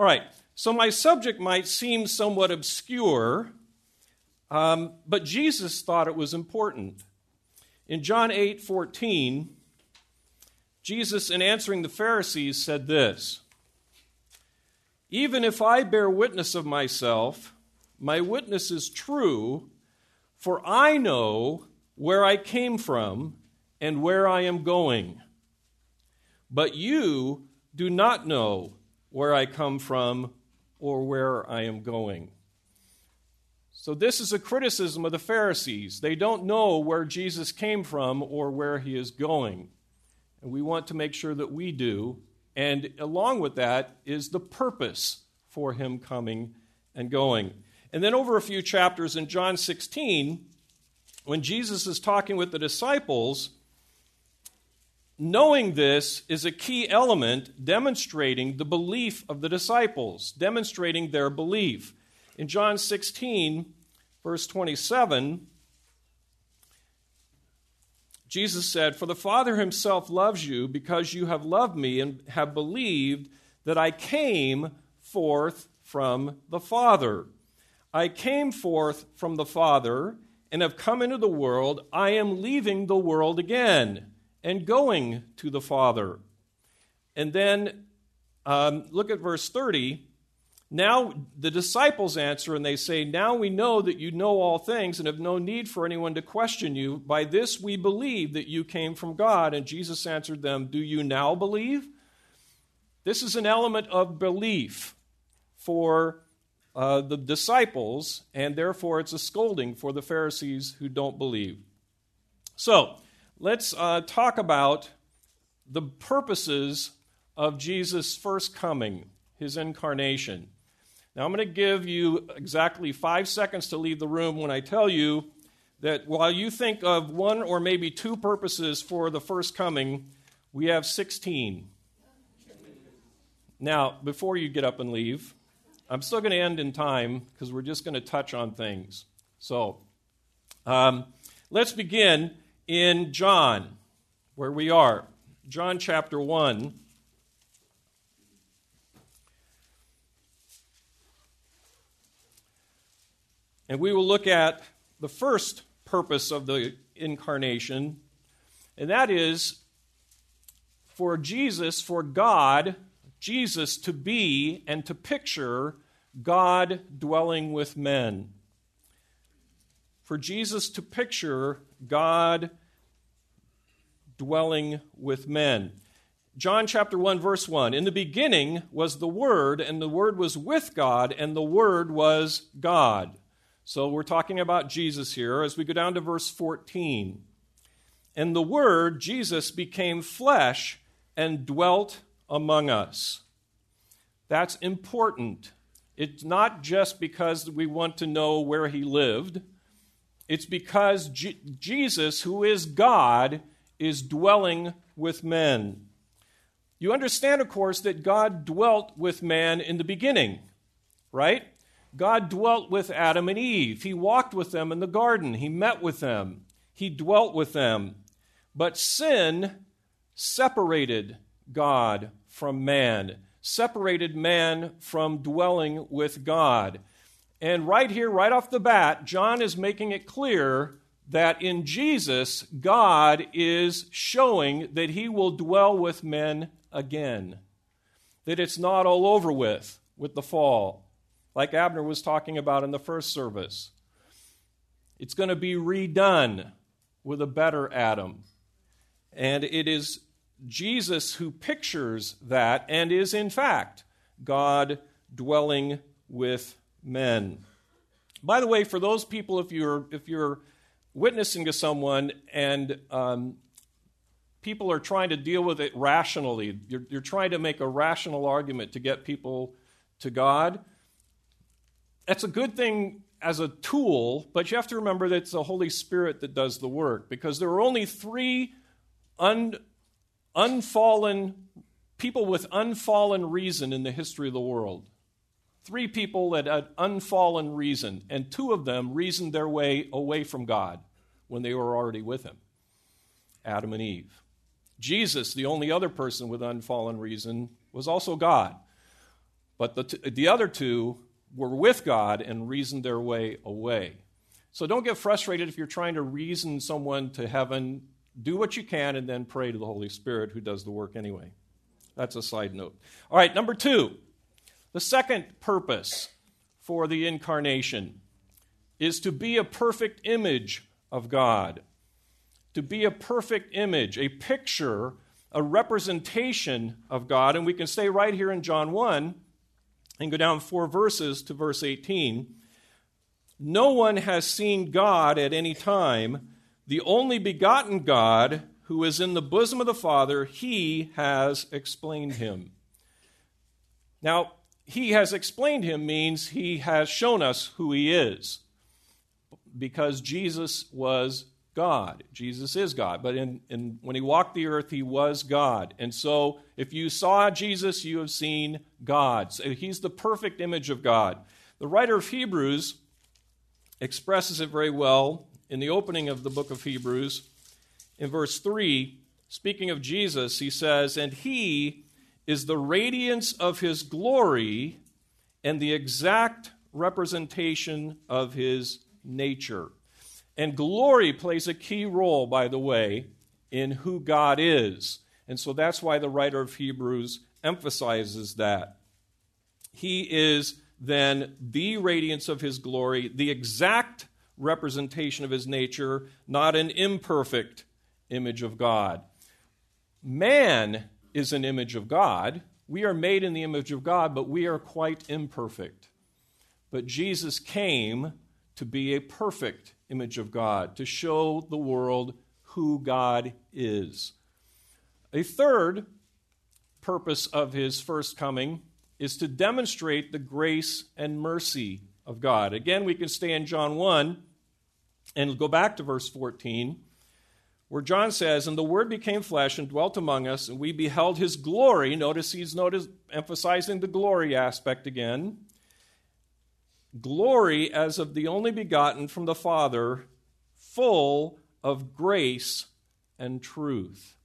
All right, so my subject might seem somewhat obscure, um, but Jesus thought it was important. In John 8 14, Jesus, in answering the Pharisees, said this Even if I bear witness of myself, my witness is true, for I know where I came from and where I am going. But you do not know where I come from or where I am going. So, this is a criticism of the Pharisees. They don't know where Jesus came from or where he is going. And we want to make sure that we do. And along with that is the purpose for him coming and going. And then, over a few chapters in John 16, when Jesus is talking with the disciples, knowing this is a key element demonstrating the belief of the disciples, demonstrating their belief. In John 16, verse 27, Jesus said, For the Father himself loves you because you have loved me and have believed that I came forth from the Father. I came forth from the Father and have come into the world. I am leaving the world again and going to the Father. And then um, look at verse 30. Now the disciples answer and they say, Now we know that you know all things and have no need for anyone to question you. By this we believe that you came from God. And Jesus answered them, Do you now believe? This is an element of belief for uh, the disciples, and therefore it's a scolding for the Pharisees who don't believe. So let's uh, talk about the purposes of Jesus' first coming, his incarnation. Now, I'm going to give you exactly five seconds to leave the room when I tell you that while you think of one or maybe two purposes for the first coming, we have 16. Now, before you get up and leave, I'm still going to end in time because we're just going to touch on things. So, um, let's begin in John, where we are. John chapter 1. And we will look at the first purpose of the incarnation, and that is for Jesus, for God, Jesus to be and to picture God dwelling with men. For Jesus to picture God dwelling with men. John chapter 1, verse 1 In the beginning was the Word, and the Word was with God, and the Word was God. So we're talking about Jesus here as we go down to verse 14. And the Word, Jesus, became flesh and dwelt among us. That's important. It's not just because we want to know where he lived, it's because Jesus, who is God, is dwelling with men. You understand, of course, that God dwelt with man in the beginning, right? God dwelt with Adam and Eve. He walked with them in the garden. He met with them. He dwelt with them. But sin separated God from man, separated man from dwelling with God. And right here, right off the bat, John is making it clear that in Jesus, God is showing that he will dwell with men again. That it's not all over with with the fall like Abner was talking about in the first service. It's going to be redone with a better Adam. And it is Jesus who pictures that and is, in fact, God dwelling with men. By the way, for those people, if you're, if you're witnessing to someone and um, people are trying to deal with it rationally, you're, you're trying to make a rational argument to get people to God, that's a good thing as a tool, but you have to remember that it's the Holy Spirit that does the work because there are only three un, unfallen people with unfallen reason in the history of the world. Three people that had unfallen reason, and two of them reasoned their way away from God when they were already with Him Adam and Eve. Jesus, the only other person with unfallen reason, was also God. But the, t- the other two were with God and reasoned their way away. So don't get frustrated if you're trying to reason someone to heaven. Do what you can and then pray to the Holy Spirit who does the work anyway. That's a side note. All right, number two. The second purpose for the incarnation is to be a perfect image of God. To be a perfect image, a picture, a representation of God. And we can stay right here in John 1 and go down four verses to verse 18. No one has seen God at any time. The only begotten God, who is in the bosom of the Father, he has explained him. Now, he has explained him means he has shown us who he is. Because Jesus was God. Jesus is God. But in, in, when he walked the earth, he was God. And so if you saw Jesus, you have seen God. So he's the perfect image of God. The writer of Hebrews expresses it very well in the opening of the book of Hebrews. In verse 3, speaking of Jesus, he says, And he is the radiance of his glory and the exact representation of his nature. And glory plays a key role, by the way, in who God is. And so that's why the writer of Hebrews emphasizes that. He is then the radiance of his glory, the exact representation of his nature, not an imperfect image of God. Man is an image of God. We are made in the image of God, but we are quite imperfect. But Jesus came to be a perfect image of God, to show the world who God is. A third purpose of his first coming is to demonstrate the grace and mercy of God. Again, we can stay in John 1 and go back to verse 14 where John says, And the Word became flesh and dwelt among us, and we beheld his glory. Notice he's notice, emphasizing the glory aspect again. Glory as of the only begotten from the Father, full of grace and truth.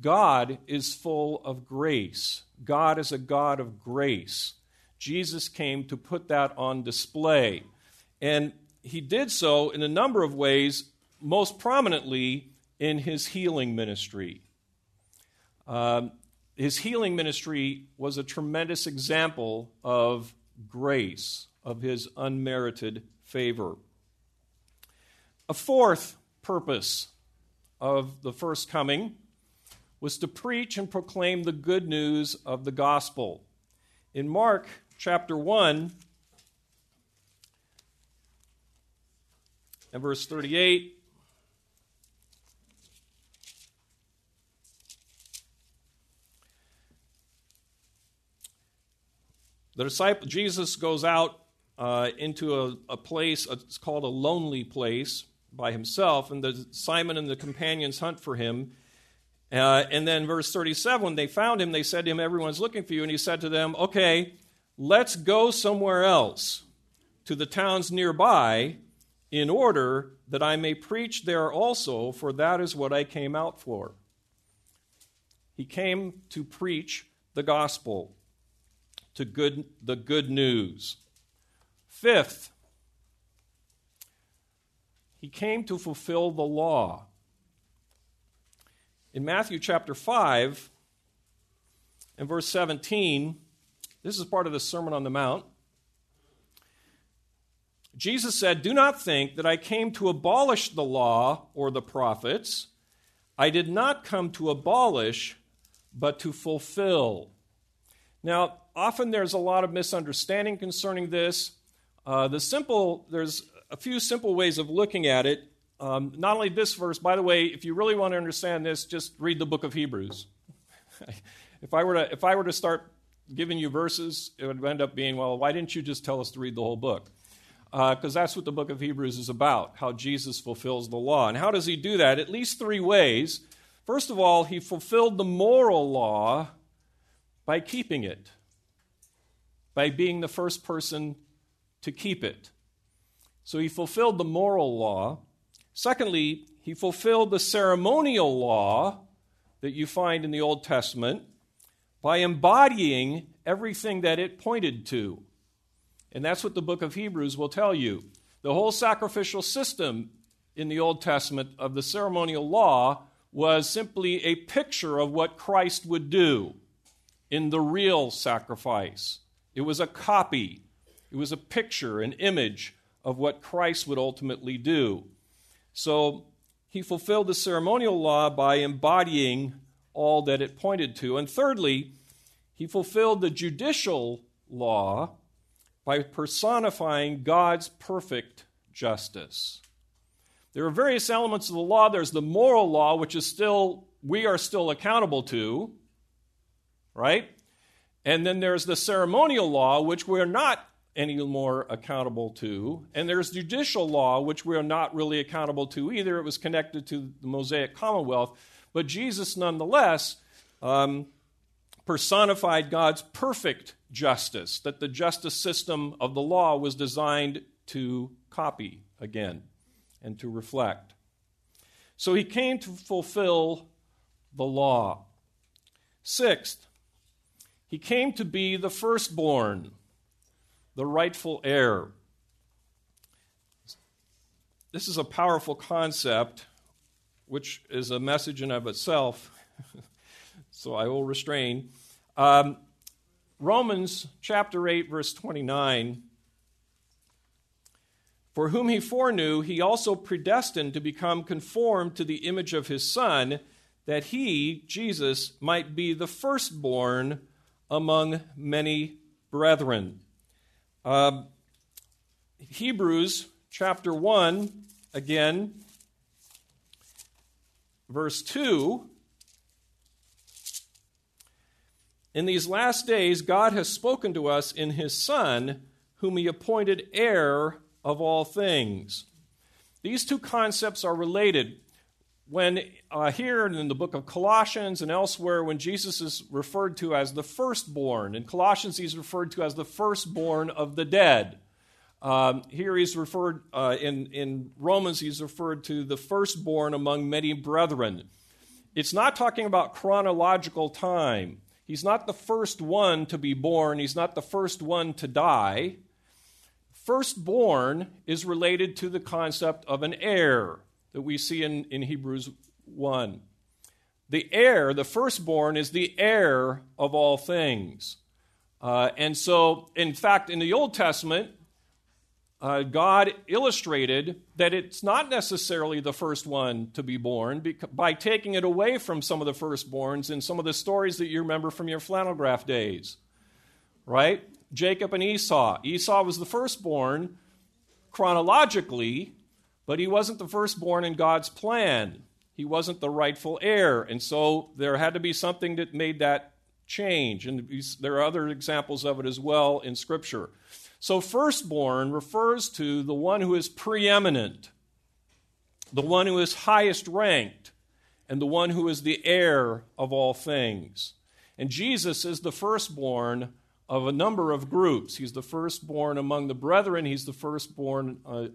God is full of grace. God is a God of grace. Jesus came to put that on display. And he did so in a number of ways most prominently in his healing ministry. Um, his healing ministry was a tremendous example of grace, of his unmerited favor. A fourth purpose of the first coming was to preach and proclaim the good news of the gospel. In Mark chapter 1 and verse 38, The disciple Jesus goes out uh, into a, a place, it's called a lonely place by himself, and the, Simon and the companions hunt for him. Uh, and then, verse 37, when they found him, they said to him, Everyone's looking for you. And he said to them, Okay, let's go somewhere else, to the towns nearby, in order that I may preach there also, for that is what I came out for. He came to preach the gospel to good, the good news. Fifth, he came to fulfill the law. In Matthew chapter 5 and verse 17, this is part of the Sermon on the Mount. Jesus said, Do not think that I came to abolish the law or the prophets. I did not come to abolish, but to fulfill. Now, often there's a lot of misunderstanding concerning this. Uh, the simple, there's a few simple ways of looking at it. Um, not only this verse, by the way, if you really want to understand this, just read the book of Hebrews. if I were to, if I were to start giving you verses, it would end up being, well, why didn't you just tell us to read the whole book? Because uh, that's what the book of Hebrews is about, how Jesus fulfills the law. And how does he do that? At least three ways. First of all, he fulfilled the moral law by keeping it by being the first person to keep it. So he fulfilled the moral law. Secondly, he fulfilled the ceremonial law that you find in the Old Testament by embodying everything that it pointed to. And that's what the book of Hebrews will tell you. The whole sacrificial system in the Old Testament of the ceremonial law was simply a picture of what Christ would do in the real sacrifice. It was a copy, it was a picture, an image of what Christ would ultimately do. So he fulfilled the ceremonial law by embodying all that it pointed to. And thirdly, he fulfilled the judicial law by personifying God's perfect justice. There are various elements of the law. There's the moral law, which is still, we are still accountable to, right? And then there's the ceremonial law, which we're not any more accountable to. And there's judicial law, which we are not really accountable to either. It was connected to the Mosaic Commonwealth. But Jesus, nonetheless, um, personified God's perfect justice, that the justice system of the law was designed to copy again and to reflect. So he came to fulfill the law. Sixth, he came to be the firstborn, the rightful heir. This is a powerful concept, which is a message in of itself, so I will restrain. Um, Romans chapter 8, verse 29 For whom he foreknew, he also predestined to become conformed to the image of his Son, that he, Jesus, might be the firstborn among many brethren. Uh, Hebrews chapter 1, again, verse 2. In these last days, God has spoken to us in his Son, whom he appointed heir of all things. These two concepts are related when uh, here in the book of Colossians and elsewhere, when Jesus is referred to as the firstborn, in Colossians he's referred to as the firstborn of the dead. Um, here he's referred, uh, in, in Romans, he's referred to the firstborn among many brethren. It's not talking about chronological time. He's not the first one to be born, he's not the first one to die. Firstborn is related to the concept of an heir that we see in, in Hebrews 1. The heir, the firstborn, is the heir of all things. Uh, and so, in fact, in the Old Testament, uh, God illustrated that it's not necessarily the first one to be born by taking it away from some of the firstborns in some of the stories that you remember from your flannel graph days. Right? Jacob and Esau. Esau was the firstborn chronologically, but he wasn't the firstborn in God's plan. He wasn't the rightful heir. And so there had to be something that made that change. And there are other examples of it as well in Scripture. So, firstborn refers to the one who is preeminent, the one who is highest ranked, and the one who is the heir of all things. And Jesus is the firstborn of a number of groups. He's the firstborn among the brethren, he's the firstborn uh,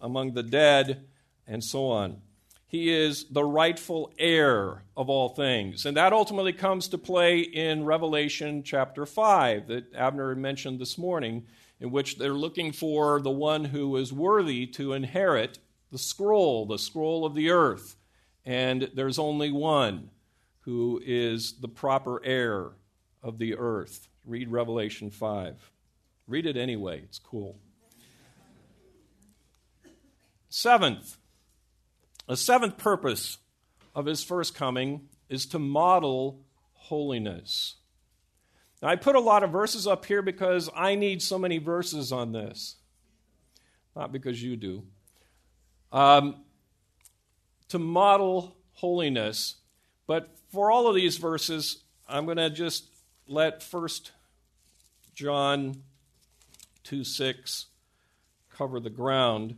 among the dead, and so on. He is the rightful heir of all things. And that ultimately comes to play in Revelation chapter 5 that Abner mentioned this morning, in which they're looking for the one who is worthy to inherit the scroll, the scroll of the earth. And there's only one who is the proper heir of the earth. Read Revelation 5. Read it anyway, it's cool. Seventh, a seventh purpose of his first coming is to model holiness. Now, I put a lot of verses up here because I need so many verses on this, not because you do. Um, to model holiness. But for all of these verses, I'm going to just let First John 2 6 cover the ground.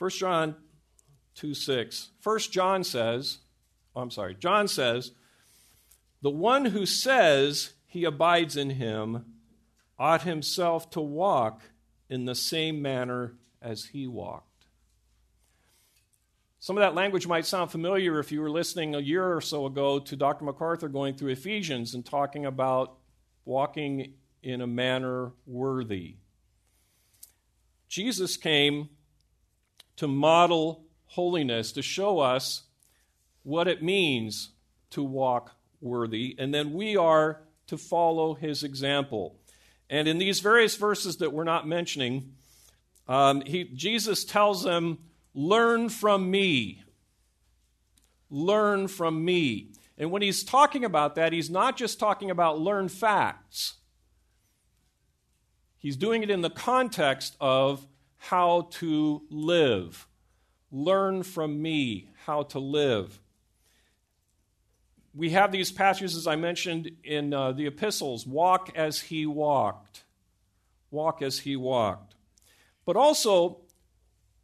1 John 2 6. 1 John says, oh, I'm sorry, John says, the one who says he abides in him ought himself to walk in the same manner as he walked. Some of that language might sound familiar if you were listening a year or so ago to Dr. MacArthur going through Ephesians and talking about walking in a manner worthy. Jesus came to model holiness, to show us what it means to walk worthy, and then we are to follow his example. And in these various verses that we're not mentioning, um, he, Jesus tells them, Learn from me. Learn from me. And when he's talking about that, he's not just talking about learn facts. He's doing it in the context of how to live. Learn from me how to live. We have these passages, as I mentioned in uh, the epistles walk as he walked. Walk as he walked. But also,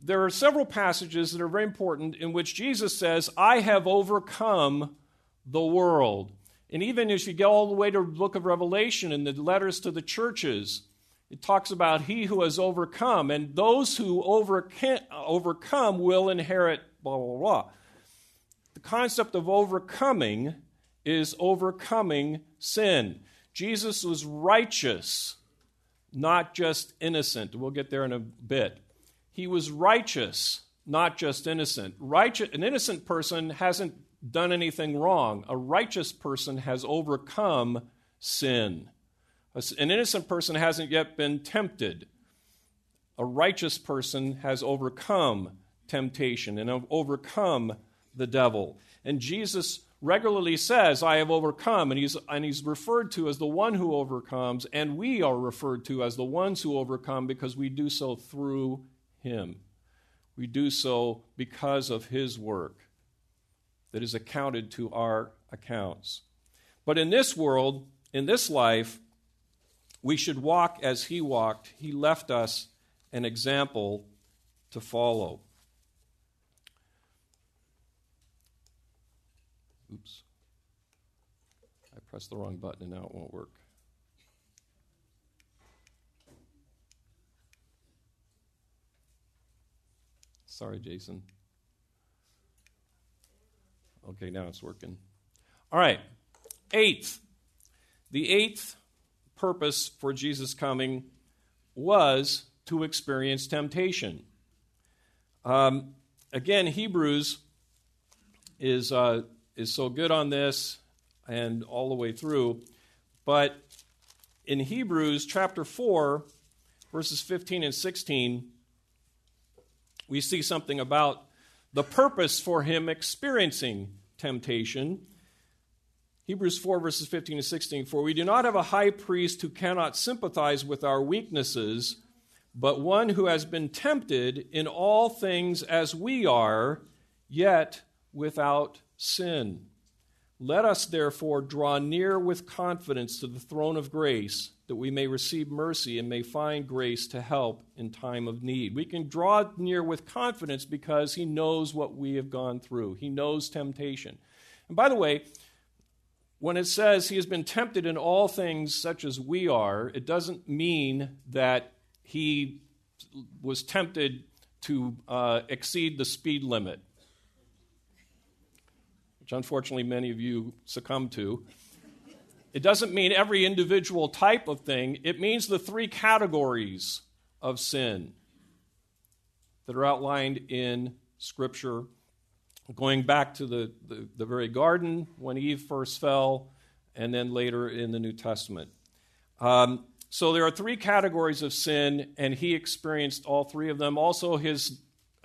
there are several passages that are very important in which Jesus says, I have overcome the world. And even as you get all the way to the book of Revelation and the letters to the churches, it talks about he who has overcome, and those who overcome will inherit blah, blah, blah. The concept of overcoming is overcoming sin. Jesus was righteous, not just innocent. We'll get there in a bit. He was righteous, not just innocent. Righteous, an innocent person hasn't done anything wrong. A righteous person has overcome sin. An innocent person hasn't yet been tempted. A righteous person has overcome temptation and overcome the devil. And Jesus regularly says, I have overcome, and he's, and he's referred to as the one who overcomes, and we are referred to as the ones who overcome because we do so through him. We do so because of his work that is accounted to our accounts. But in this world, in this life, we should walk as he walked. He left us an example to follow. Oops. I pressed the wrong button and now it won't work. Sorry, Jason. Okay, now it's working. All right. Eighth. The eighth purpose for Jesus coming was to experience temptation. Um, again, Hebrews is, uh, is so good on this and all the way through. But in Hebrews chapter 4, verses 15 and 16, we see something about the purpose for him experiencing temptation. Hebrews 4, verses 15 to 16 For we do not have a high priest who cannot sympathize with our weaknesses, but one who has been tempted in all things as we are, yet without sin. Let us therefore draw near with confidence to the throne of grace, that we may receive mercy and may find grace to help in time of need. We can draw near with confidence because He knows what we have gone through, He knows temptation. And by the way, when it says he has been tempted in all things such as we are, it doesn't mean that he was tempted to uh, exceed the speed limit, which unfortunately many of you succumb to. It doesn't mean every individual type of thing, it means the three categories of sin that are outlined in Scripture going back to the, the, the, very garden when Eve first fell, and then later in the New Testament. Um, so there are three categories of sin, and he experienced all three of them. Also, his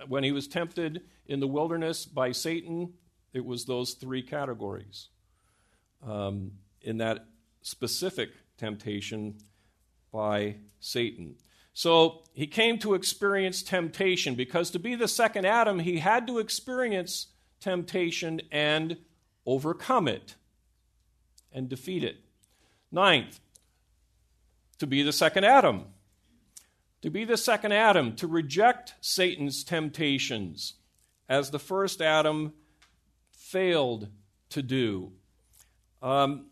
when he was tempted in the wilderness by Satan, it was those three categories. Um, in that specific temptation by Satan. So he came to experience temptation because to be the second Adam, he had to experience temptation and overcome it and defeat it. Ninth, to be the second Adam. To be the second Adam, to reject Satan's temptations as the first Adam failed to do. Um,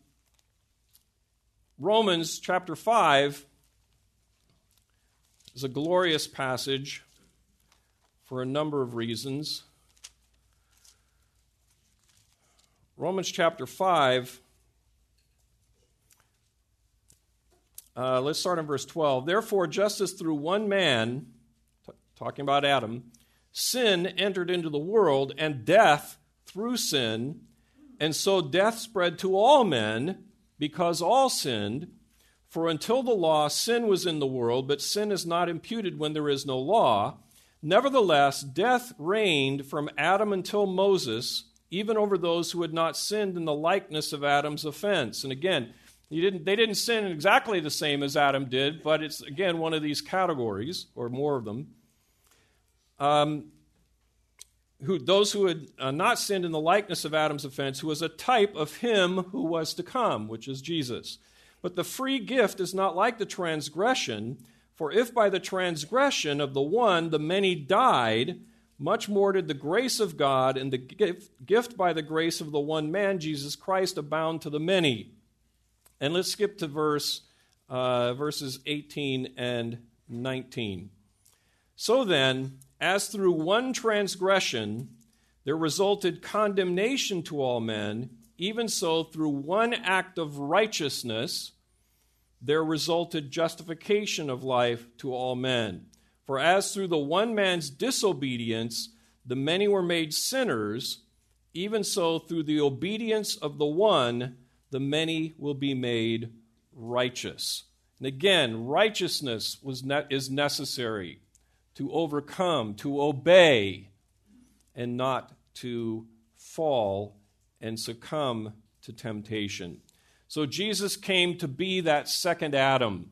Romans chapter 5 is a glorious passage for a number of reasons. Romans chapter 5. Uh, let's start in verse 12. Therefore, just as through one man, t- talking about Adam, sin entered into the world, and death through sin, and so death spread to all men because all sinned. For until the law, sin was in the world, but sin is not imputed when there is no law. Nevertheless, death reigned from Adam until Moses, even over those who had not sinned in the likeness of Adam's offense. And again, didn't, they didn't sin exactly the same as Adam did, but it's again one of these categories, or more of them. Um, who, those who had uh, not sinned in the likeness of Adam's offense, who was a type of him who was to come, which is Jesus. But the free gift is not like the transgression, for if by the transgression of the one the many died, much more did the grace of God and the gift, by the grace of the one man, Jesus Christ, abound to the many. And let's skip to verse uh, verses 18 and 19. So then, as through one transgression there resulted condemnation to all men, even so through one act of righteousness there resulted justification of life to all men. For as through the one man's disobedience the many were made sinners, even so through the obedience of the one the many will be made righteous. And again, righteousness was ne- is necessary to overcome, to obey, and not to fall and succumb to temptation. So Jesus came to be that second Adam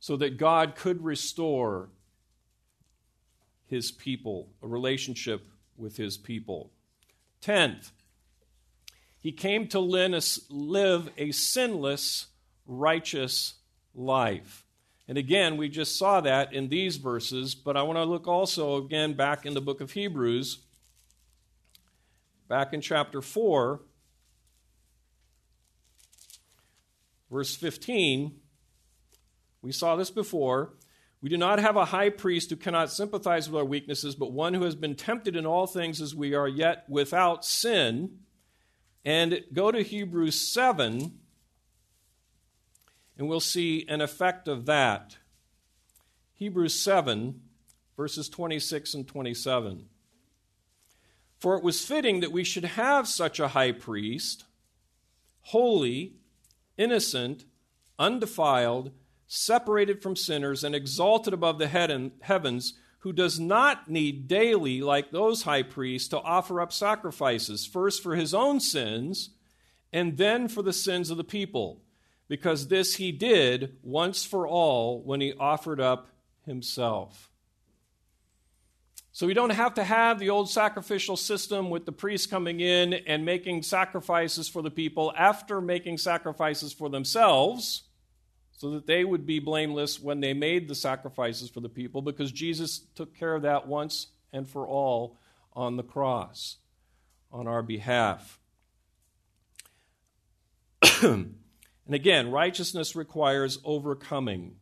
so that God could restore his people, a relationship with his people. Tenth, he came to live a sinless, righteous life. And again, we just saw that in these verses, but I want to look also again back in the book of Hebrews, back in chapter 4, verse 15. We saw this before. We do not have a high priest who cannot sympathize with our weaknesses, but one who has been tempted in all things as we are, yet without sin. And go to Hebrews 7, and we'll see an effect of that. Hebrews 7, verses 26 and 27. For it was fitting that we should have such a high priest, holy, innocent, undefiled, separated from sinners, and exalted above the head heavens who does not need daily, like those high priests, to offer up sacrifices, first for his own sins, and then for the sins of the people, because this he did once for all when he offered up himself. So we don't have to have the old sacrificial system with the priests coming in and making sacrifices for the people after making sacrifices for themselves so that they would be blameless when they made the sacrifices for the people, because Jesus took care of that once and for all on the cross on our behalf. and again, righteousness requires overcoming.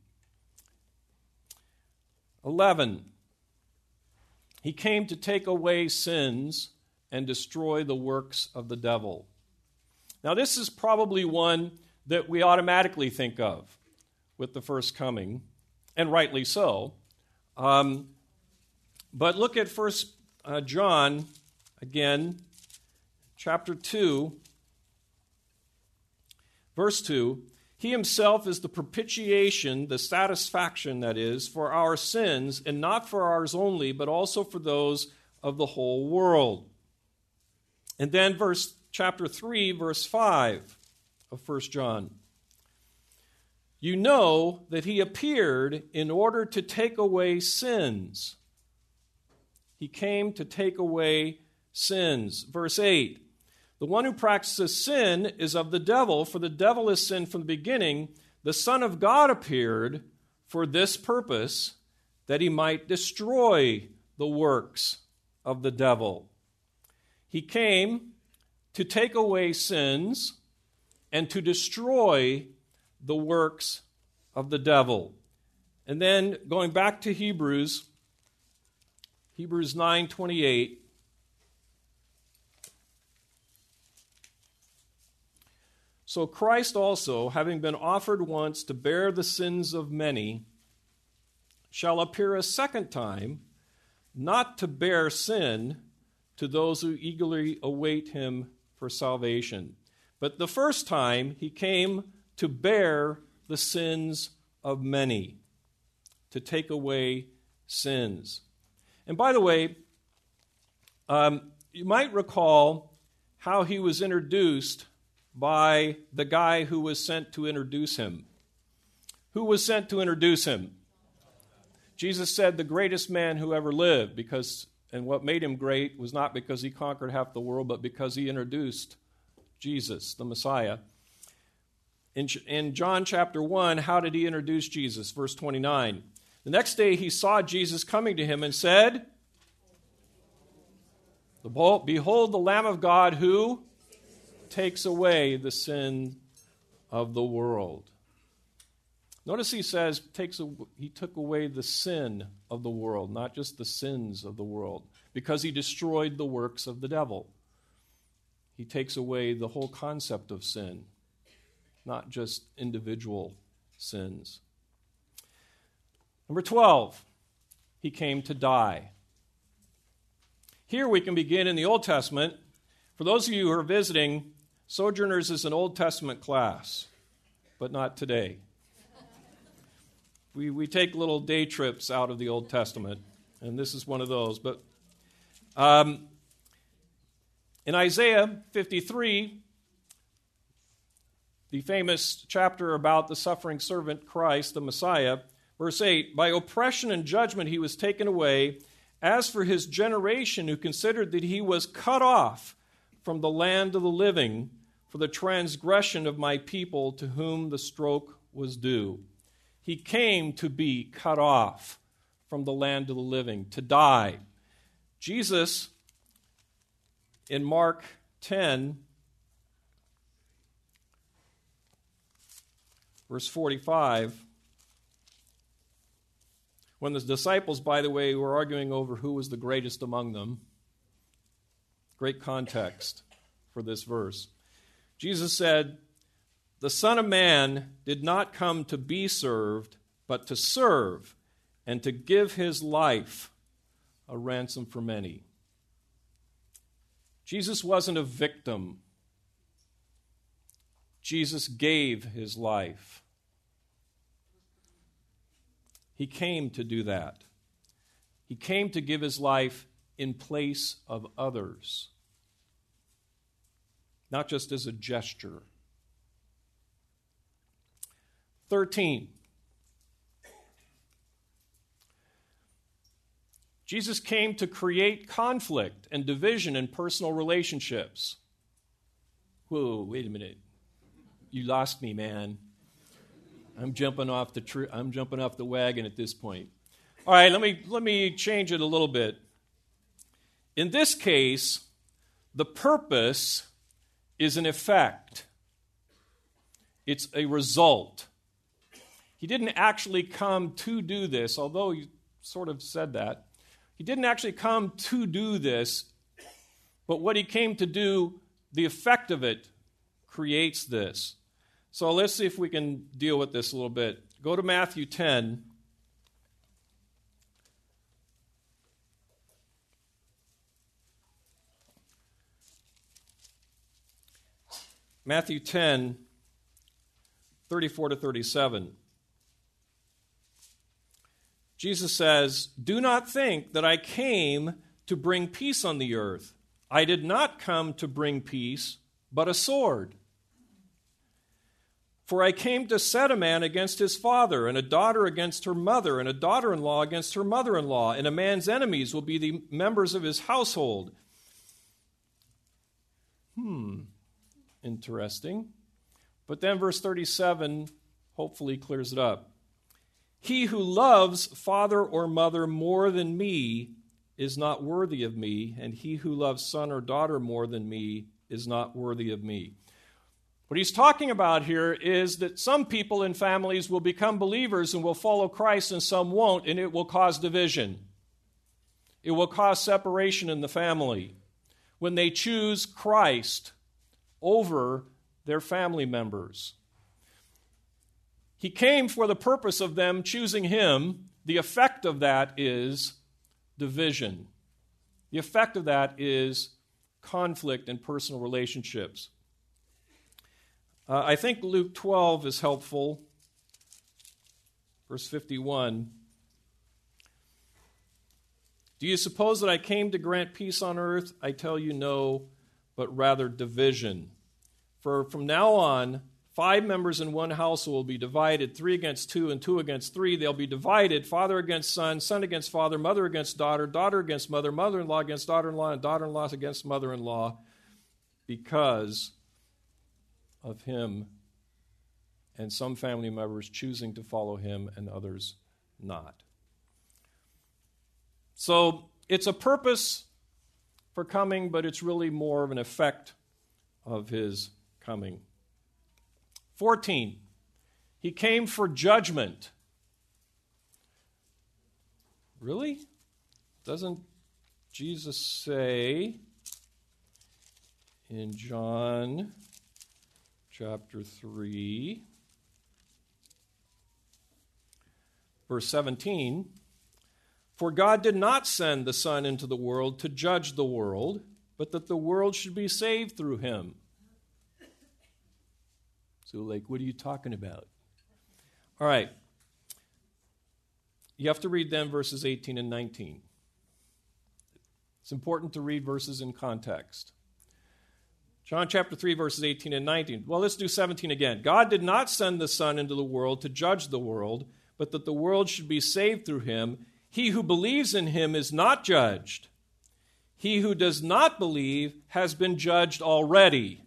11. He came to take away sins and destroy the works of the devil. Now, this is probably one that we automatically think of with the first coming, and rightly so. Um, but look at First uh, John again, chapter 2, verse 2. He himself is the propitiation, the satisfaction, that is, for our sins, and not for ours only, but also for those of the whole world. And then verse chapter 3, verse 5 of First John you know that he appeared in order to take away sins. He came to take away sins. Verse 8 The one who practices sin is of the devil, for the devil is sin from the beginning. The Son of God appeared for this purpose, that he might destroy the works of the devil. He came to take away sins and to destroy the works of the devil. And then going back to Hebrews, Hebrews 9:28 So Christ also, having been offered once to bear the sins of many, shall appear a second time, not to bear sin to those who eagerly await him for salvation. But the first time he came to bear the sins of many, to take away sins. And by the way, um, you might recall how he was introduced by the guy who was sent to introduce him. Who was sent to introduce him? Jesus said, the greatest man who ever lived, because, and what made him great was not because he conquered half the world, but because he introduced Jesus, the Messiah. In, in John chapter 1, how did he introduce Jesus? Verse 29. The next day he saw Jesus coming to him and said, Behold the Lamb of God who takes away the sin of the world. Notice he says takes a, he took away the sin of the world, not just the sins of the world, because he destroyed the works of the devil. He takes away the whole concept of sin, not just individual sins. Number 12, he came to die. Here we can begin in the Old Testament. For those of you who are visiting, Sojourners is an Old Testament class, but not today. We, we take little day trips out of the Old Testament, and this is one of those. But um, in Isaiah 53, the famous chapter about the suffering servant Christ, the Messiah, verse 8 By oppression and judgment he was taken away. As for his generation, who considered that he was cut off from the land of the living, for the transgression of my people to whom the stroke was due. He came to be cut off from the land of the living, to die. Jesus, in Mark 10, verse 45, when the disciples, by the way, were arguing over who was the greatest among them, great context for this verse. Jesus said, The Son of Man did not come to be served, but to serve and to give his life a ransom for many. Jesus wasn't a victim. Jesus gave his life. He came to do that. He came to give his life in place of others not just as a gesture. 13. Jesus came to create conflict and division in personal relationships. Whoa, wait a minute. You lost me, man. I'm jumping off the tr- I'm jumping off the wagon at this point. All right, let me let me change it a little bit. In this case, the purpose is an effect, it's a result. He didn't actually come to do this, although he sort of said that. He didn't actually come to do this, but what he came to do, the effect of it creates this. So let's see if we can deal with this a little bit. Go to Matthew 10. Matthew 10, 34 to 37. Jesus says, Do not think that I came to bring peace on the earth. I did not come to bring peace, but a sword. For I came to set a man against his father, and a daughter against her mother, and a daughter in law against her mother in law, and a man's enemies will be the members of his household. Hmm. Interesting. But then verse 37 hopefully clears it up. He who loves father or mother more than me is not worthy of me, and he who loves son or daughter more than me is not worthy of me. What he's talking about here is that some people in families will become believers and will follow Christ, and some won't, and it will cause division. It will cause separation in the family. When they choose Christ over their family members. He came for the purpose of them choosing him. The effect of that is division. The effect of that is conflict in personal relationships. Uh, I think Luke 12 is helpful. Verse 51. Do you suppose that I came to grant peace on earth? I tell you no, but rather division. For from now on, five members in one house will be divided, three against two, and two against three. They'll be divided father against son, son against father, mother against daughter, daughter against mother, mother in law against daughter in law, and daughter in law against mother in law, because of him and some family members choosing to follow him and others not. So it's a purpose for coming, but it's really more of an effect of his coming. 14. He came for judgment. Really? Doesn't Jesus say in John chapter 3, verse 17? For God did not send the Son into the world to judge the world, but that the world should be saved through him. So, like, what are you talking about? All right. You have to read then verses 18 and 19. It's important to read verses in context. John chapter 3, verses 18 and 19. Well, let's do 17 again. God did not send the Son into the world to judge the world, but that the world should be saved through him. He who believes in him is not judged. He who does not believe has been judged already,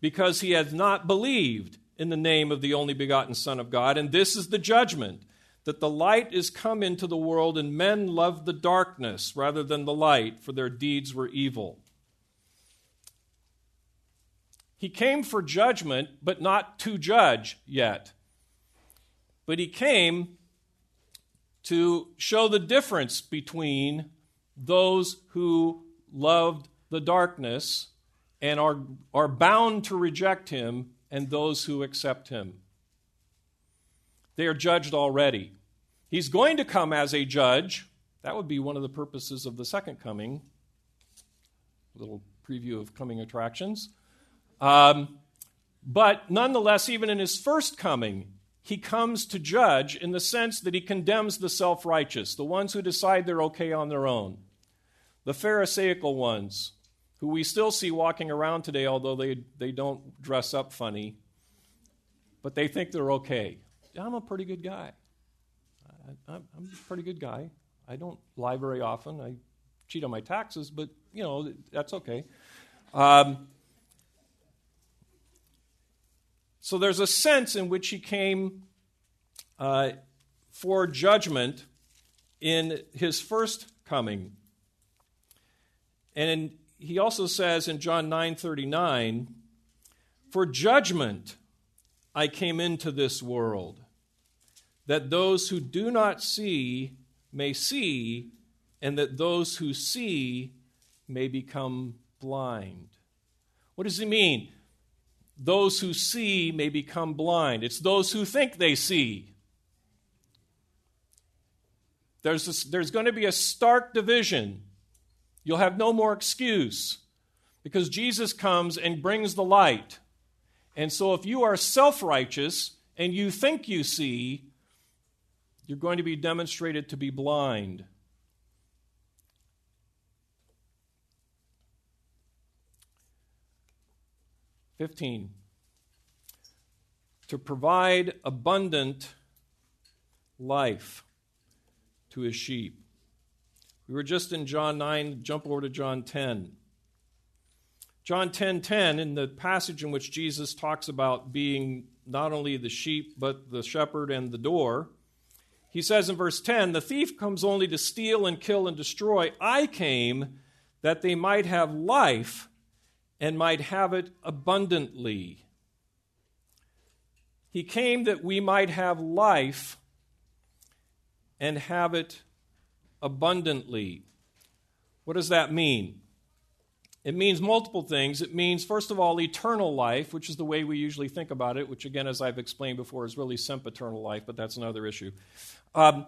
because he has not believed in the name of the only begotten Son of God. And this is the judgment that the light is come into the world, and men loved the darkness rather than the light, for their deeds were evil. He came for judgment, but not to judge yet. But he came to show the difference between those who loved the darkness and are, are bound to reject him and those who accept him. They are judged already. He's going to come as a judge. That would be one of the purposes of the second coming. A little preview of coming attractions. Um, but nonetheless, even in his first coming, he comes to judge in the sense that he condemns the self righteous, the ones who decide they're okay on their own, the Pharisaical ones, who we still see walking around today, although they, they don't dress up funny, but they think they're okay. I'm a pretty good guy. I, am a pretty good guy. I don't lie very often. I cheat on my taxes, but, you know, that's okay. Um, So there's a sense in which he came uh, for judgment in his first coming. And he also says in John 9:39, "For judgment I came into this world, that those who do not see may see, and that those who see may become blind." What does he mean? Those who see may become blind. It's those who think they see. There's, this, there's going to be a stark division. You'll have no more excuse because Jesus comes and brings the light. And so, if you are self righteous and you think you see, you're going to be demonstrated to be blind. 15. To provide abundant life to his sheep. We were just in John 9, jump over to John 10. John 10:10 10, 10, in the passage in which Jesus talks about being not only the sheep but the shepherd and the door, he says in verse 10, "The thief comes only to steal and kill and destroy. I came that they might have life and might have it abundantly. He came that we might have life and have it abundantly. What does that mean? It means multiple things. It means, first of all, eternal life, which is the way we usually think about it, which, again, as I've explained before, is really sempiternal life, but that's another issue. Um,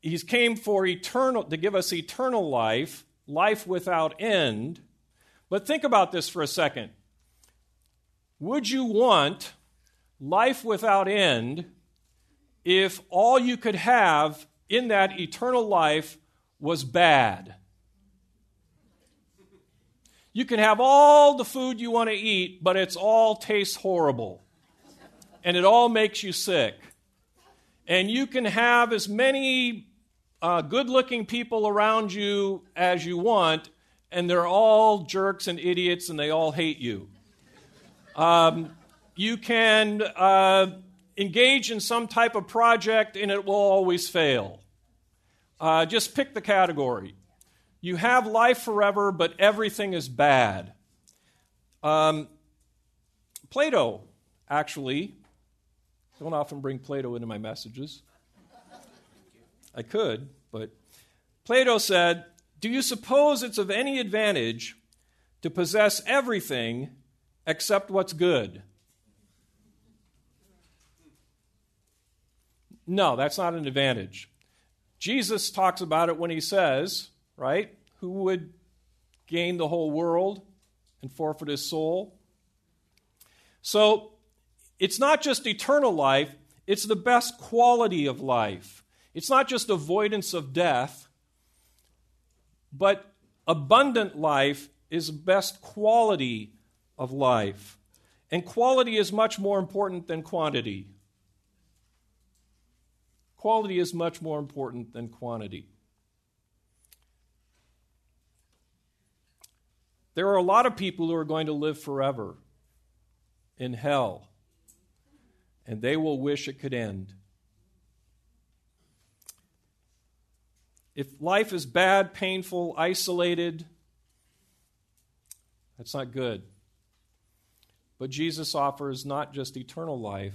he came for eternal, to give us eternal life, life without end. But think about this for a second. Would you want life without end if all you could have in that eternal life was bad? You can have all the food you want to eat, but it's all tastes horrible. And it all makes you sick. And you can have as many uh, good looking people around you as you want, and they're all jerks and idiots and they all hate you. Um, you can uh, engage in some type of project and it will always fail. Uh, just pick the category. You have life forever, but everything is bad. Um, Plato, actually, don't often bring Plato into my messages. I could, but Plato said, Do you suppose it's of any advantage to possess everything except what's good? No, that's not an advantage. Jesus talks about it when he says, right? Who would gain the whole world and forfeit his soul? So it's not just eternal life, it's the best quality of life. It's not just avoidance of death, but abundant life is best quality of life. And quality is much more important than quantity. Quality is much more important than quantity. There are a lot of people who are going to live forever in hell, and they will wish it could end. If life is bad, painful, isolated, that's not good. But Jesus offers not just eternal life,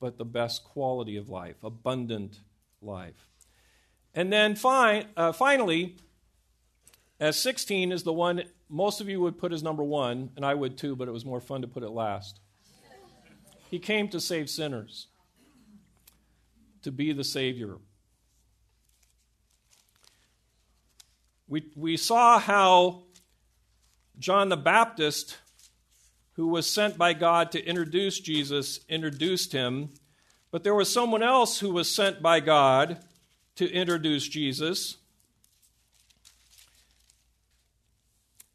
but the best quality of life, abundant life. And then fi- uh, finally, as 16 is the one most of you would put as number one, and I would too, but it was more fun to put it last. He came to save sinners, to be the Savior. We, we saw how John the Baptist, who was sent by God to introduce Jesus, introduced him. But there was someone else who was sent by God to introduce Jesus.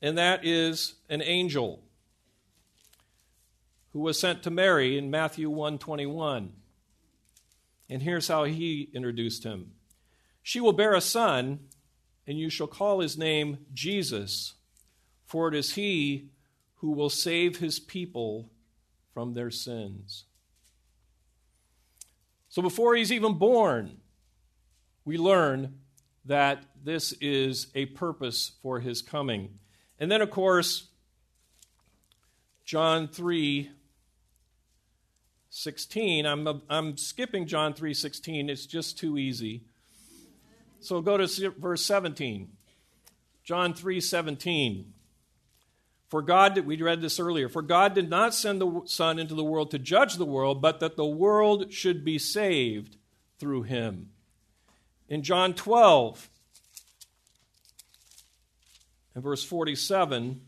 and that is an angel who was sent to Mary in Matthew 121. And here's how he introduced him. She will bear a son, and you shall call his name Jesus, for it is he who will save his people from their sins. So before he's even born, we learn that this is a purpose for his coming. And then, of course, John 3 16. I'm, I'm skipping John 3 16. It's just too easy. So go to verse 17. John 3 17. For God, we read this earlier, for God did not send the Son into the world to judge the world, but that the world should be saved through him. In John 12, in verse 47,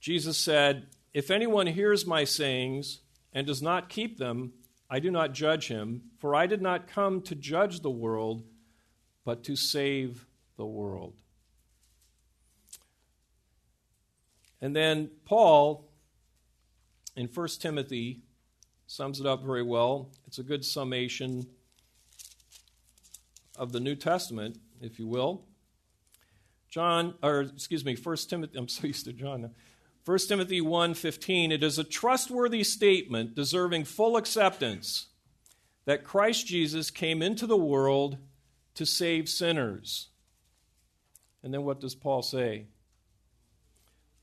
Jesus said, If anyone hears my sayings and does not keep them, I do not judge him, for I did not come to judge the world, but to save the world. And then Paul in 1 Timothy sums it up very well. It's a good summation of the New Testament, if you will. John, or excuse me, First Timothy, I'm so used to John now. 1 Timothy 1:15 it is a trustworthy statement deserving full acceptance that Christ Jesus came into the world to save sinners. And then what does Paul say?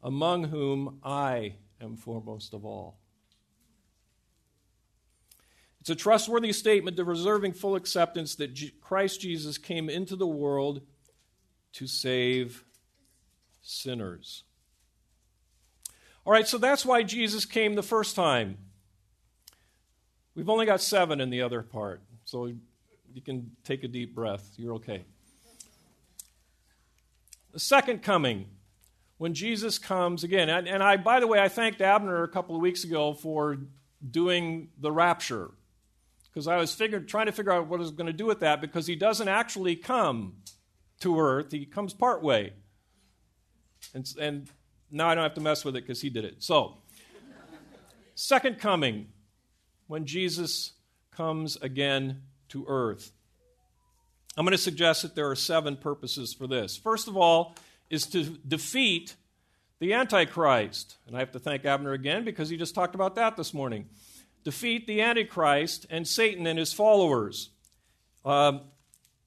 Among whom I am foremost of all. It's a trustworthy statement deserving full acceptance that Christ Jesus came into the world to save sinners. All right, so that's why Jesus came the first time. We've only got seven in the other part, so you can take a deep breath. You're okay. The second coming, when Jesus comes again, and, and I, by the way, I thanked Abner a couple of weeks ago for doing the rapture because I was figured, trying to figure out what I was going to do with that because he doesn't actually come to earth, he comes partway. And, and now I don't have to mess with it because he did it. So, second coming, when Jesus comes again to earth. I'm going to suggest that there are seven purposes for this. First of all, is to defeat the Antichrist. And I have to thank Abner again because he just talked about that this morning. Defeat the Antichrist and Satan and his followers. Um,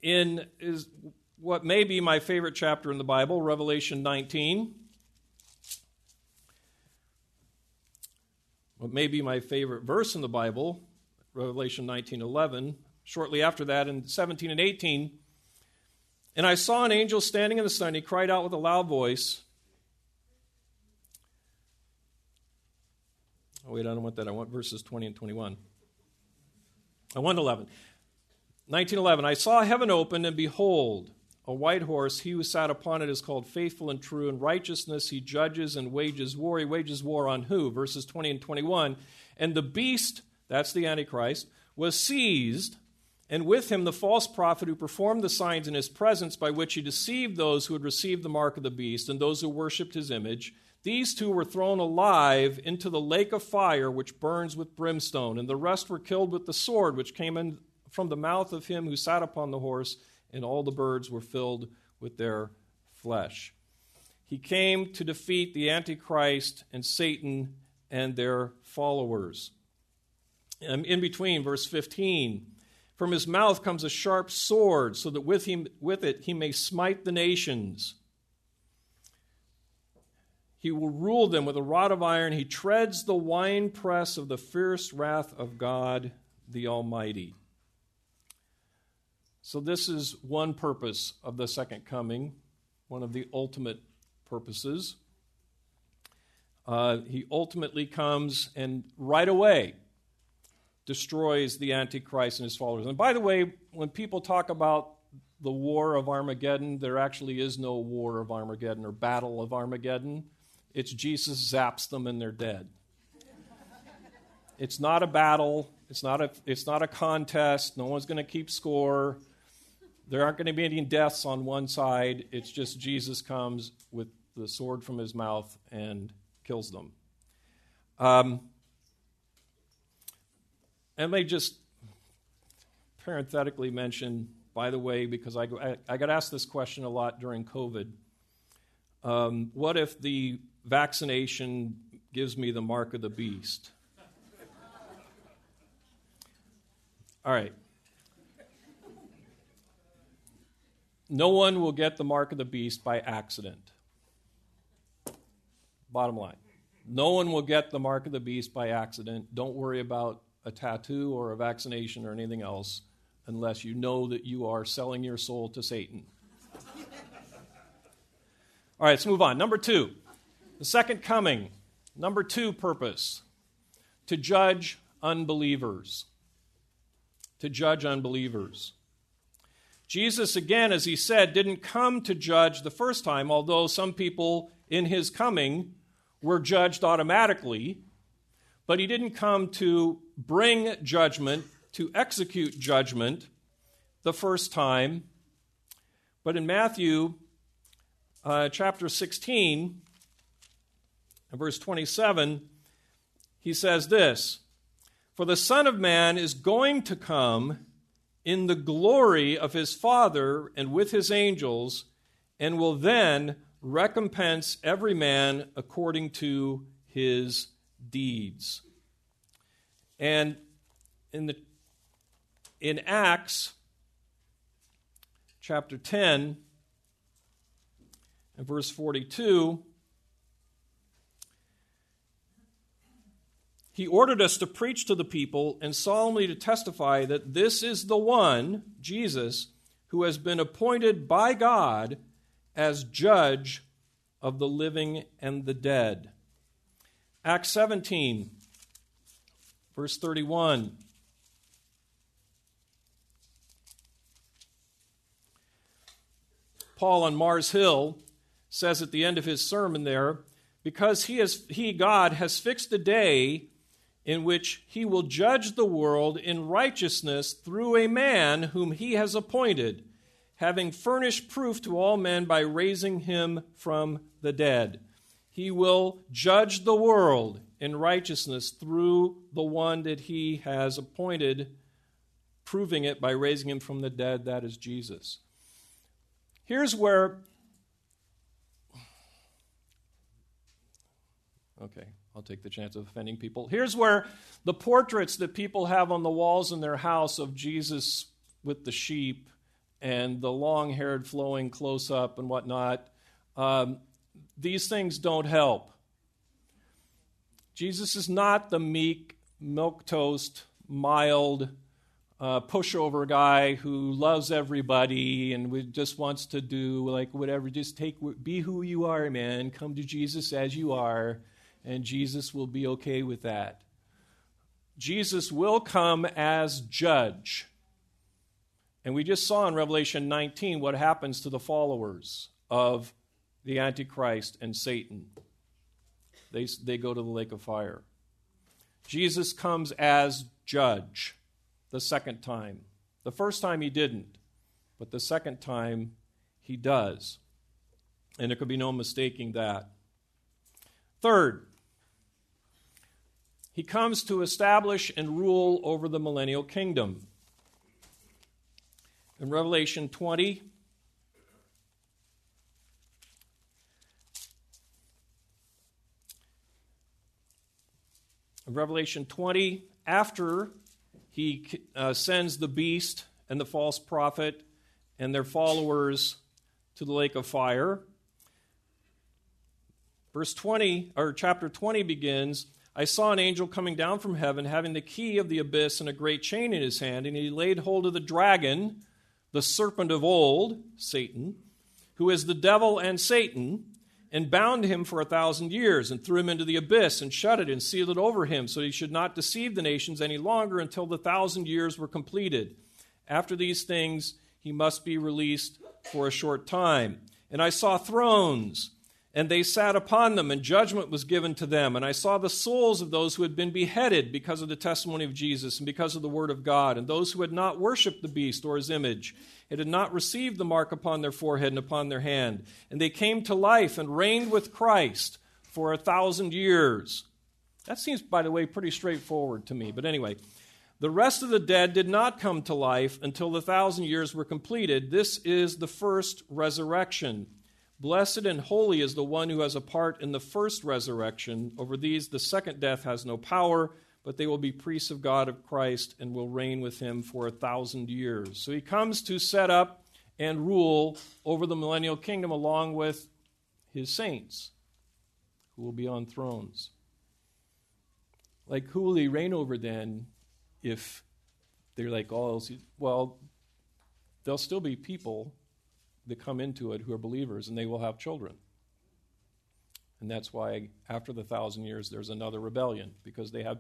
in is what may be my favorite chapter in the Bible, Revelation 19. What may be my favorite verse in the Bible, Revelation 19:11. Shortly after that, in 17 and 18, and I saw an angel standing in the sun. He cried out with a loud voice. Oh, wait, I don't want that. I want verses 20 and 21. I want 11. 1911. I saw heaven open, and behold, a white horse. He who sat upon it is called faithful and true. In righteousness he judges and wages war. He wages war on who? Verses 20 and 21. And the beast, that's the Antichrist, was seized, and with him the false prophet who performed the signs in his presence by which he deceived those who had received the mark of the beast and those who worshipped his image. These two were thrown alive into the lake of fire which burns with brimstone, and the rest were killed with the sword which came in from the mouth of him who sat upon the horse and all the birds were filled with their flesh. He came to defeat the Antichrist and Satan and their followers. And in between, verse 15, from his mouth comes a sharp sword, so that with, him, with it he may smite the nations. He will rule them with a rod of iron. He treads the winepress of the fierce wrath of God the Almighty. So, this is one purpose of the second coming, one of the ultimate purposes. Uh, he ultimately comes and right away destroys the Antichrist and his followers. And by the way, when people talk about the war of Armageddon, there actually is no war of Armageddon or battle of Armageddon. It's Jesus zaps them and they're dead. it's not a battle. It's not a, it's not a contest. No one's going to keep score. There aren't going to be any deaths on one side. It's just Jesus comes with the sword from his mouth and kills them. Um, and they just parenthetically mention, by the way, because I, I, I got asked this question a lot during COVID um, what if the vaccination gives me the mark of the beast? All right. No one will get the mark of the beast by accident. Bottom line. No one will get the mark of the beast by accident. Don't worry about a tattoo or a vaccination or anything else unless you know that you are selling your soul to Satan. All right, let's move on. Number two, the second coming. Number two purpose to judge unbelievers. To judge unbelievers. Jesus, again, as he said, didn't come to judge the first time, although some people in his coming were judged automatically. But he didn't come to bring judgment, to execute judgment the first time. But in Matthew uh, chapter 16, verse 27, he says this For the Son of Man is going to come in the glory of his Father and with his angels, and will then recompense every man according to his deeds. And in the in Acts chapter 10 and verse 42 he ordered us to preach to the people and solemnly to testify that this is the one, Jesus, who has been appointed by God as judge of the living and the dead. Acts 17, verse 31. Paul on Mars Hill says at the end of his sermon there, because he, has, he, God, has fixed a day in which he will judge the world in righteousness through a man whom he has appointed, having furnished proof to all men by raising him from the dead. He will judge the world in righteousness through the one that he has appointed, proving it by raising him from the dead, that is Jesus. Here's where. Okay, I'll take the chance of offending people. Here's where the portraits that people have on the walls in their house of Jesus with the sheep and the long haired flowing close up and whatnot, um, these things don't help. Jesus is not the meek, milk toast, mild, uh, pushover guy who loves everybody and just wants to do like whatever. Just take, be who you are, man. Come to Jesus as you are, and Jesus will be okay with that. Jesus will come as judge. And we just saw in Revelation 19 what happens to the followers of the Antichrist and Satan. They, they go to the lake of fire. Jesus comes as judge the second time. The first time he didn't, but the second time he does. And there could be no mistaking that. Third, he comes to establish and rule over the millennial kingdom. In Revelation 20, in Revelation 20, after he uh, sends the beast and the false prophet and their followers to the lake of fire. Verse 20, or chapter 20 begins I saw an angel coming down from heaven, having the key of the abyss and a great chain in his hand, and he laid hold of the dragon, the serpent of old, Satan, who is the devil and Satan, and bound him for a thousand years, and threw him into the abyss, and shut it, and sealed it over him, so he should not deceive the nations any longer until the thousand years were completed. After these things, he must be released for a short time. And I saw thrones and they sat upon them, and judgment was given to them. And I saw the souls of those who had been beheaded because of the testimony of Jesus and because of the word of God, and those who had not worshipped the beast or his image, and had not received the mark upon their forehead and upon their hand. And they came to life and reigned with Christ for a thousand years. That seems, by the way, pretty straightforward to me. But anyway, the rest of the dead did not come to life until the thousand years were completed. This is the first resurrection. Blessed and holy is the one who has a part in the first resurrection. Over these, the second death has no power, but they will be priests of God of Christ and will reign with him for a thousand years. So he comes to set up and rule over the millennial kingdom along with his saints who will be on thrones. Like, who will he reign over then if they're like, oh, well, there'll still be people that come into it who are believers, and they will have children. And that's why, after the thousand years, there's another rebellion, because they have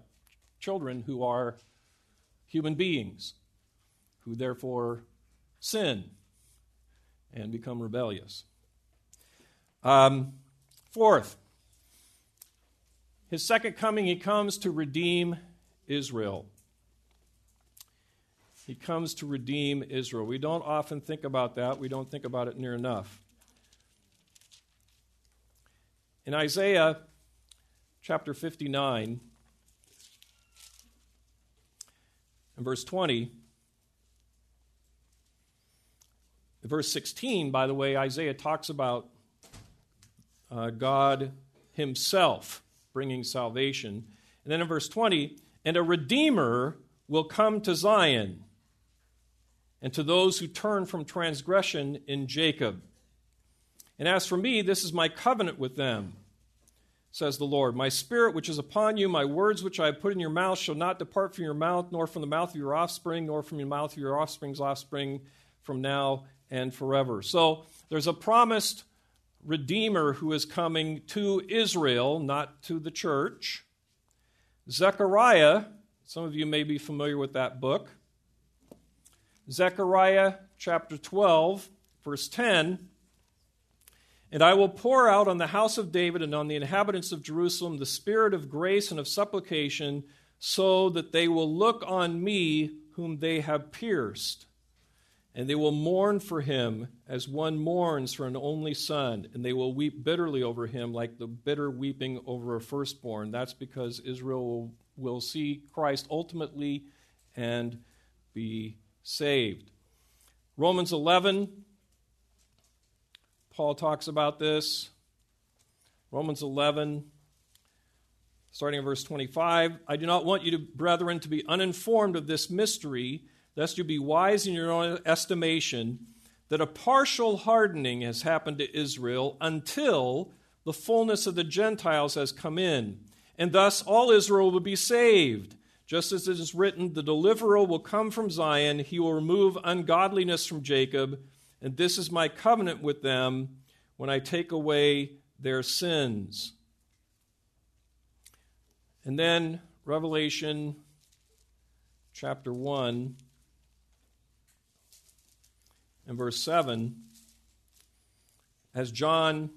children who are human beings, who therefore sin and become rebellious. Um, fourth, his second coming, he comes to redeem Israel. He comes to redeem Israel. We don't often think about that. We don't think about it near enough. In Isaiah chapter 59 and verse 20, verse 16, by the way, Isaiah talks about uh, God Himself bringing salvation. And then in verse 20, and a redeemer will come to Zion and to those who turn from transgression in Jacob. And as for me, this is my covenant with them, says the Lord. My spirit which is upon you, my words which I have put in your mouth, shall not depart from your mouth, nor from the mouth of your offspring, nor from the mouth of your offspring's offspring, from now and forever. So there's a promised Redeemer who is coming to Israel, not to the church. Zechariah, some of you may be familiar with that book. Zechariah chapter 12, verse 10. And I will pour out on the house of David and on the inhabitants of Jerusalem the spirit of grace and of supplication, so that they will look on me whom they have pierced. And they will mourn for him as one mourns for an only son, and they will weep bitterly over him like the bitter weeping over a firstborn. That's because Israel will, see Christ ultimately and be saved. Romans 11, Paul talks about this. Romans 11, starting in verse 25. I do not want you, to, brethren, to be uninformed of this mystery, lest you be wise in your own estimation, that a partial hardening has happened to Israel until the fullness of the Gentiles has come in, and thus all Israel will be saved. Just as it is written, the deliverer will come from Zion, he will remove ungodliness from Jacob, and this is my covenant with them when I take away their sins. And then Revelation chapter 1 and verse 7, as John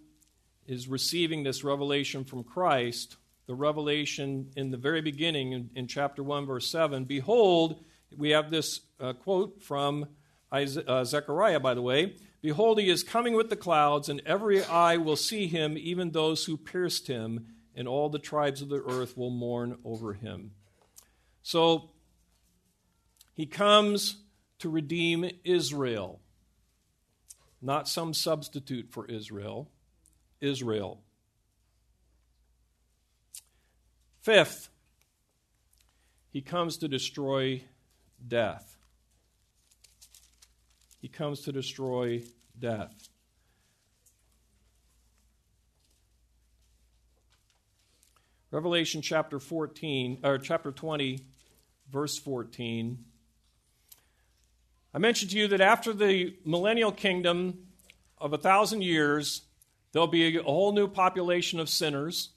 is receiving this revelation from Christ, the revelation in the very beginning in, in chapter 1, verse 7. Behold, we have this uh, quote from Isaiah, uh, Zechariah, by the way. Behold, he is coming with the clouds, and every eye will see him, even those who pierced him, and all the tribes of the earth will mourn over him. So, he comes to redeem Israel, not some substitute for Israel, Israel. Fifth, he comes to destroy death. He comes to destroy death. Revelation chapter 14 or chapter 20 verse 14 I mentioned to you that after the millennial kingdom of a thousand years, there'll be a whole new population of sinners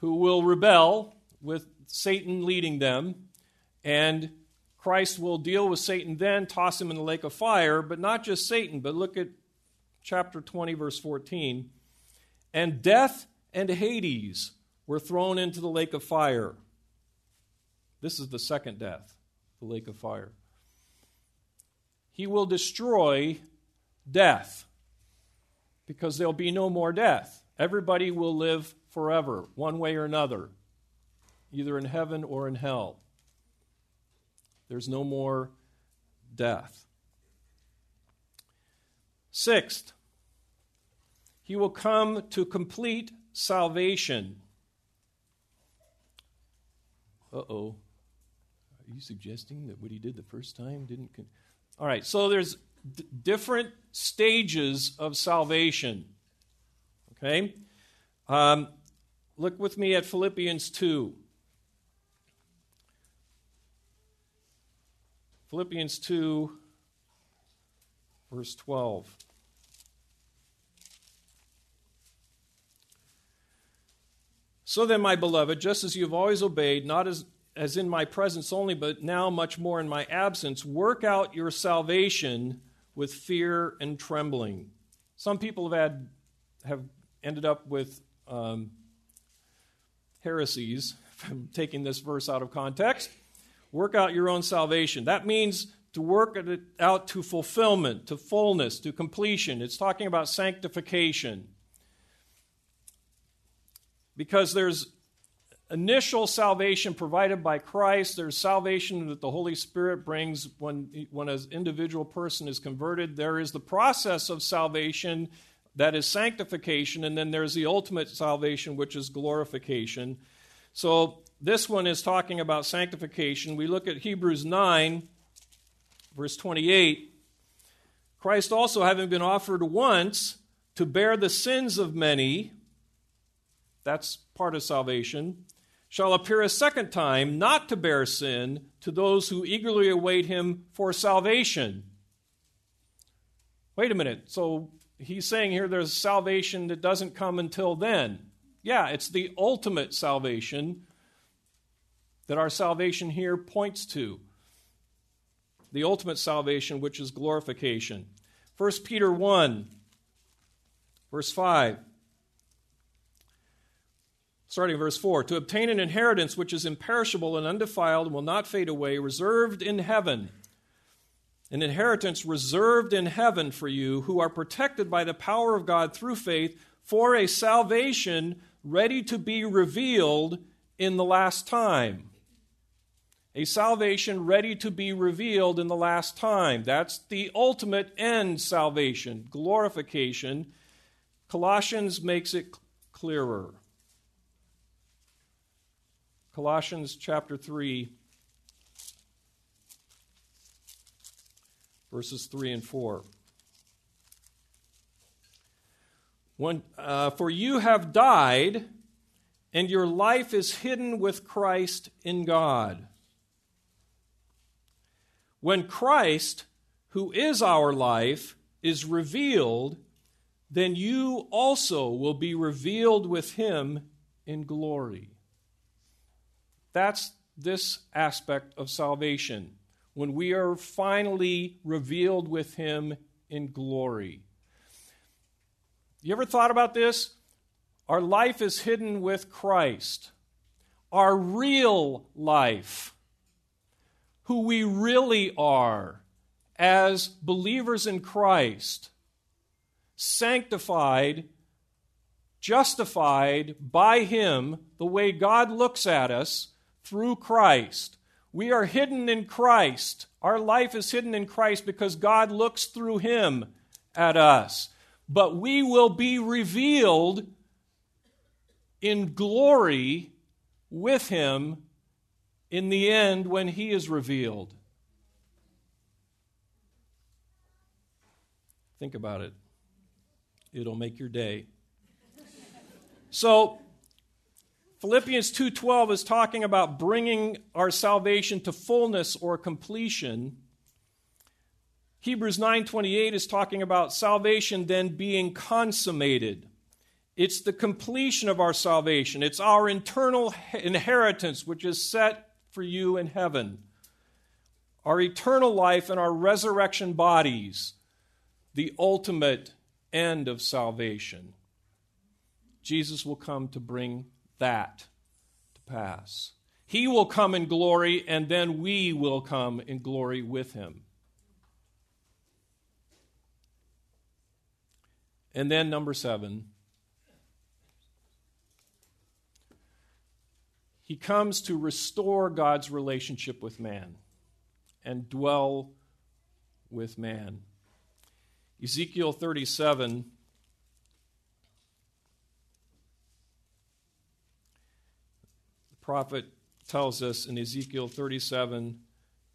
who will rebel with Satan leading them, and Christ will deal with Satan then, toss him in the lake of fire, but not just Satan, but look at chapter 20, verse 14. And death and Hades were thrown into the lake of fire. This is the second death, the lake of fire. He will destroy death because there'll be no more death. Everybody will live forever, one way or another, either in heaven or in hell. There's no more death. Sixth, he will come to complete salvation. Uh oh. Are you suggesting that what he did the first time didn't. Con- All right, so there's d- different stages of salvation. Okay? Um, look with me at Philippians 2. Philippians 2, verse 12. So then, my beloved, just as you have always obeyed, not as, as in my presence only, but now much more in my absence, work out your salvation with fear and trembling. Some people have had have ended up with um, heresies from taking this verse out of context. Work out your own salvation. That means to work it out to fulfillment, to fullness, to completion. It's talking about sanctification. Because there's initial salvation provided by Christ, there's salvation that the Holy Spirit brings when, when an individual person is converted. There is the process of salvation that is sanctification, and then there's the ultimate salvation, which is glorification. So this one is talking about sanctification. We look at Hebrews 9, verse 28. Christ also, having been offered once to bear the sins of many, that's part of salvation, shall appear a second time, not to bear sin, to those who eagerly await him for salvation. Wait a minute. So he's saying here there's salvation that doesn't come until then. Yeah, it's the ultimate salvation that our salvation here points to. The ultimate salvation, which is glorification. 1 Peter 1, verse 5. Starting verse 4 To obtain an inheritance which is imperishable and undefiled and will not fade away, reserved in heaven an inheritance reserved in heaven for you who are protected by the power of God through faith for a salvation ready to be revealed in the last time. A salvation ready to be revealed in the last time. That's the ultimate end salvation, glorification. Colossians makes it clearer. Colossians chapter 3 verses 3 and 4. When, uh, For you have died, and your life is hidden with Christ in God. When Christ, who is our life, is revealed, then you also will be revealed with him in glory. That's this aspect of salvation when we are finally revealed with Him in glory. You ever thought about this? Our life is hidden with Christ. Our real life, who we really are as believers in Christ, sanctified, justified by Him, the way God looks at us through Christ. We are hidden in Christ. Our life is hidden in Christ because God looks through him at us. But we will be revealed in glory with him in the end when he is revealed. Think about it. It'll make your day. So, Philippians 2:12 is talking about bringing our salvation to fullness or completion. Hebrews 9:28 is talking about salvation then being consummated. It's the completion of our salvation. It's our internal inheritance which is set for you in heaven. Our eternal life and our resurrection bodies, the ultimate end of salvation. Jesus will come to bring that to pass. He will come in glory, and then we will come in glory with him. And then, number seven, he comes to restore God's relationship with man and dwell with man. Ezekiel 37 prophet tells us in Ezekiel 37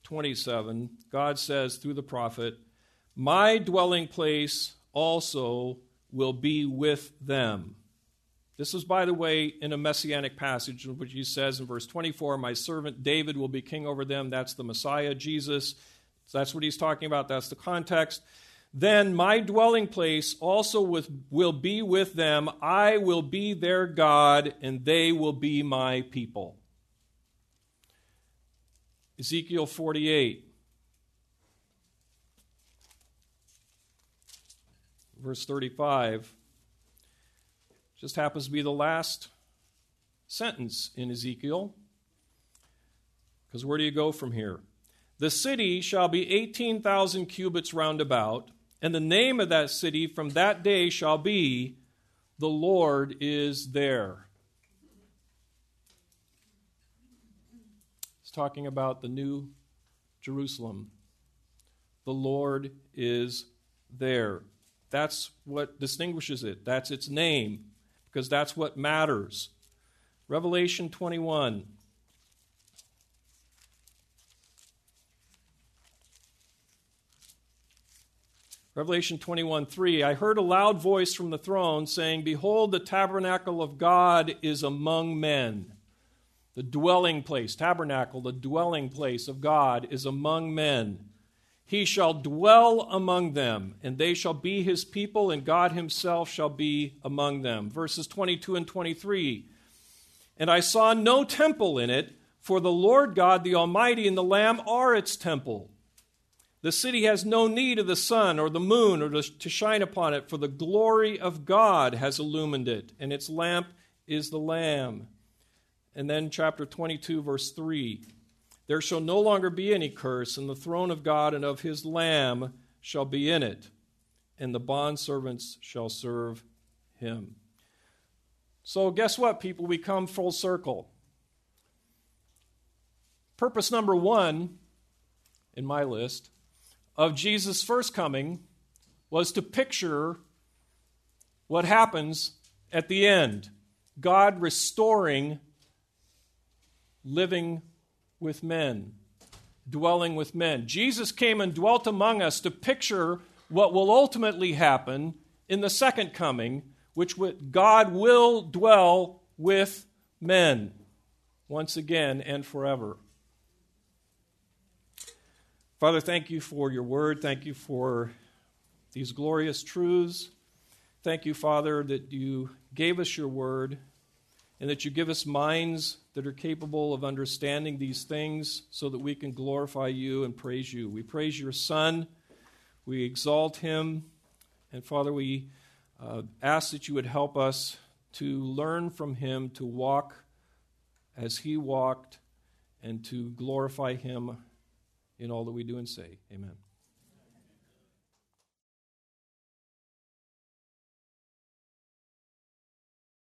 27, God says through the prophet, My dwelling place also will be with them. This is, by the way, in a messianic passage, in which he says in verse 24, My servant David will be king over them. That's the Messiah, Jesus. So that's what he's talking about. That's the context. Then my dwelling place also with, will be with them. I will be their God, and they will be my people. Ezekiel 48, verse 35, just happens to be the last sentence in Ezekiel. Because where do you go from here? The city shall be 18,000 cubits round about and the name of that city from that day shall be, The Lord is there. It's talking about the new Jerusalem. The Lord is there. That's what distinguishes it. That's its name, because that's what matters. Revelation 21. Revelation 21 3, I heard a loud voice from the throne saying, Behold, the tabernacle of God is among men. The dwelling place, tabernacle, the dwelling place of God is among men. He shall dwell among them, and they shall be his people, and God himself shall be among them. Verses 22 and 23. And I saw no temple in it, for the Lord God, the Almighty, and the Lamb are its temple. The city has no need of the sun or the moon or to shine upon it, for the glory of God has illumined it, and its lamp is the Lamb. And then, chapter 22, verse 3 There shall no longer be any curse, and the throne of God and of his Lamb shall be in it, and the bondservants shall serve him. So, guess what, people? We come full circle. Purpose number one in my list of Jesus' first coming was to picture what happens at the end God restoring living with men, dwelling with men. Jesus came and dwelt among us to picture what will ultimately happen in the second coming, which God will dwell with men once again and forever. Father, thank you for your word. Thank you for these glorious truths. Thank you, Father, that you gave us your word and that you give us minds that are capable of understanding these things so that we can glorify you and praise you. We praise your Son, we exalt him, and Father, we uh, ask that you would help us to learn from him to walk as he walked and to glorify him in all that we do and say. Amen.